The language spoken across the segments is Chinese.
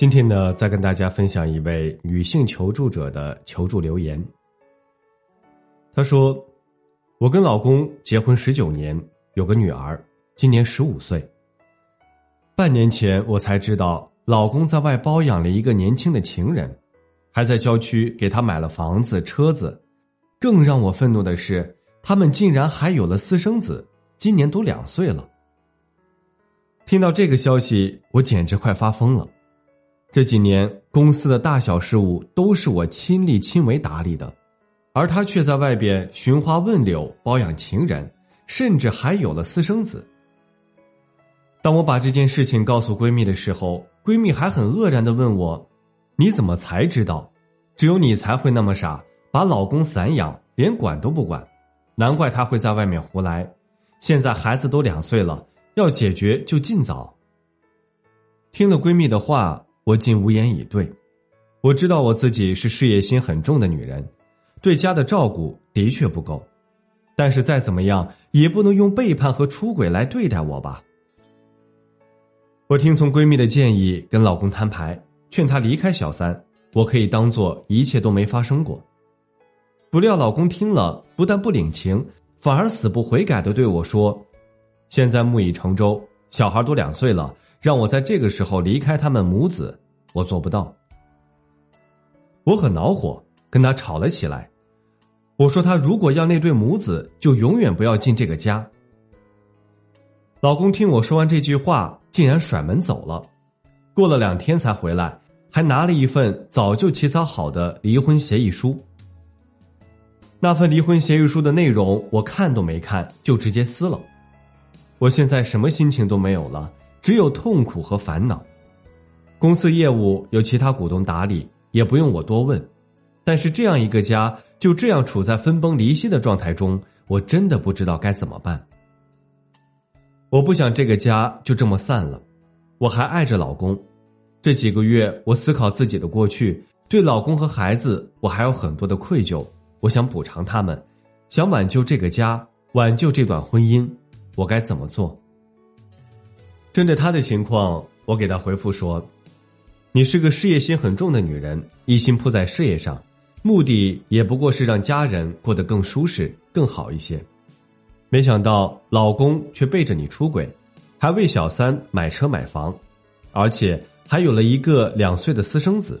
今天呢，再跟大家分享一位女性求助者的求助留言。她说：“我跟老公结婚十九年，有个女儿，今年十五岁。半年前我才知道，老公在外包养了一个年轻的情人，还在郊区给他买了房子、车子。更让我愤怒的是，他们竟然还有了私生子，今年都两岁了。听到这个消息，我简直快发疯了。”这几年公司的大小事务都是我亲力亲为打理的，而他却在外边寻花问柳包养情人，甚至还有了私生子。当我把这件事情告诉闺蜜的时候，闺蜜还很愕然的问我：“你怎么才知道？只有你才会那么傻，把老公散养，连管都不管，难怪他会在外面胡来。现在孩子都两岁了，要解决就尽早。”听了闺蜜的话。我竟无言以对。我知道我自己是事业心很重的女人，对家的照顾的确不够，但是再怎么样也不能用背叛和出轨来对待我吧。我听从闺蜜的建议，跟老公摊牌，劝他离开小三，我可以当做一切都没发生过。不料老公听了，不但不领情，反而死不悔改的对我说：“现在木已成舟，小孩都两岁了。”让我在这个时候离开他们母子，我做不到。我很恼火，跟他吵了起来。我说他如果要那对母子，就永远不要进这个家。老公听我说完这句话，竟然甩门走了。过了两天才回来，还拿了一份早就起草好的离婚协议书。那份离婚协议书的内容，我看都没看就直接撕了。我现在什么心情都没有了。只有痛苦和烦恼，公司业务有其他股东打理，也不用我多问。但是这样一个家就这样处在分崩离析的状态中，我真的不知道该怎么办。我不想这个家就这么散了，我还爱着老公。这几个月，我思考自己的过去，对老公和孩子，我还有很多的愧疚。我想补偿他们，想挽救这个家，挽救这段婚姻，我该怎么做？针对他的情况，我给他回复说：“你是个事业心很重的女人，一心扑在事业上，目的也不过是让家人过得更舒适、更好一些。没想到老公却背着你出轨，还为小三买车买房，而且还有了一个两岁的私生子。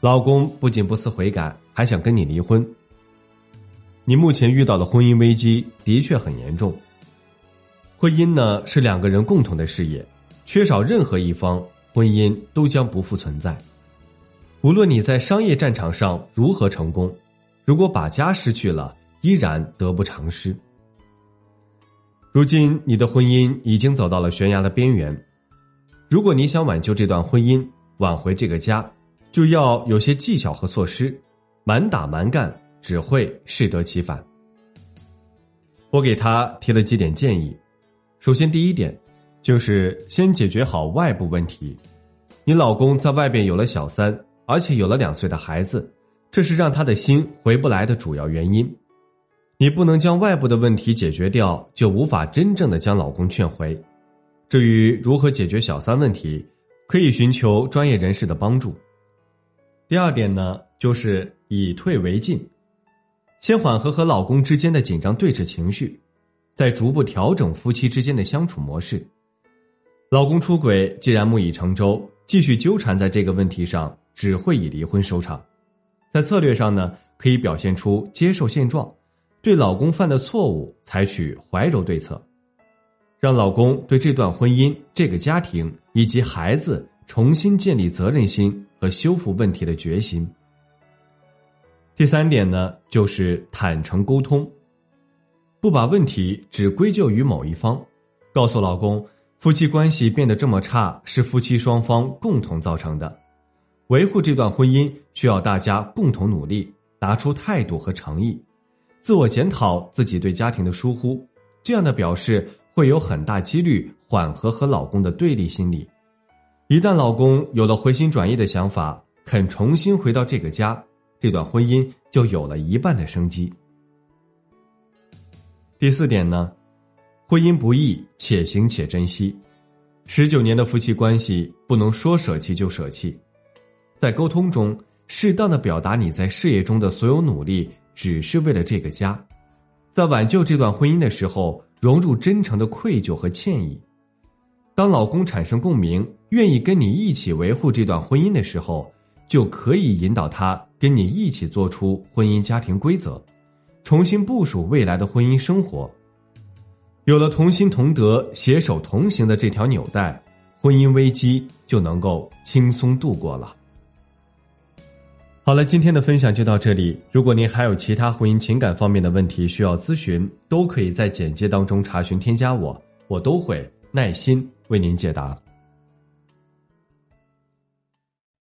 老公不仅不思悔改，还想跟你离婚。你目前遇到的婚姻危机的确很严重。”婚姻呢是两个人共同的事业，缺少任何一方，婚姻都将不复存在。无论你在商业战场上如何成功，如果把家失去了，依然得不偿失。如今你的婚姻已经走到了悬崖的边缘，如果你想挽救这段婚姻，挽回这个家，就要有些技巧和措施，满打满干只会适得其反。我给他提了几点建议。首先，第一点，就是先解决好外部问题。你老公在外边有了小三，而且有了两岁的孩子，这是让他的心回不来的主要原因。你不能将外部的问题解决掉，就无法真正的将老公劝回。至于如何解决小三问题，可以寻求专业人士的帮助。第二点呢，就是以退为进，先缓和和老公之间的紧张对峙情绪。在逐步调整夫妻之间的相处模式。老公出轨，既然木已成舟，继续纠缠在这个问题上，只会以离婚收场。在策略上呢，可以表现出接受现状，对老公犯的错误采取怀柔对策，让老公对这段婚姻、这个家庭以及孩子重新建立责任心和修复问题的决心。第三点呢，就是坦诚沟通。不把问题只归咎于某一方，告诉老公，夫妻关系变得这么差是夫妻双方共同造成的。维护这段婚姻需要大家共同努力，拿出态度和诚意，自我检讨自己对家庭的疏忽。这样的表示会有很大几率缓和和老公的对立心理。一旦老公有了回心转意的想法，肯重新回到这个家，这段婚姻就有了一半的生机。第四点呢，婚姻不易，且行且珍惜。十九年的夫妻关系不能说舍弃就舍弃，在沟通中适当的表达你在事业中的所有努力只是为了这个家，在挽救这段婚姻的时候融入真诚的愧疚和歉意。当老公产生共鸣，愿意跟你一起维护这段婚姻的时候，就可以引导他跟你一起做出婚姻家庭规则。重新部署未来的婚姻生活，有了同心同德、携手同行的这条纽带，婚姻危机就能够轻松度过了。好了，今天的分享就到这里。如果您还有其他婚姻情感方面的问题需要咨询，都可以在简介当中查询添加我，我都会耐心为您解答。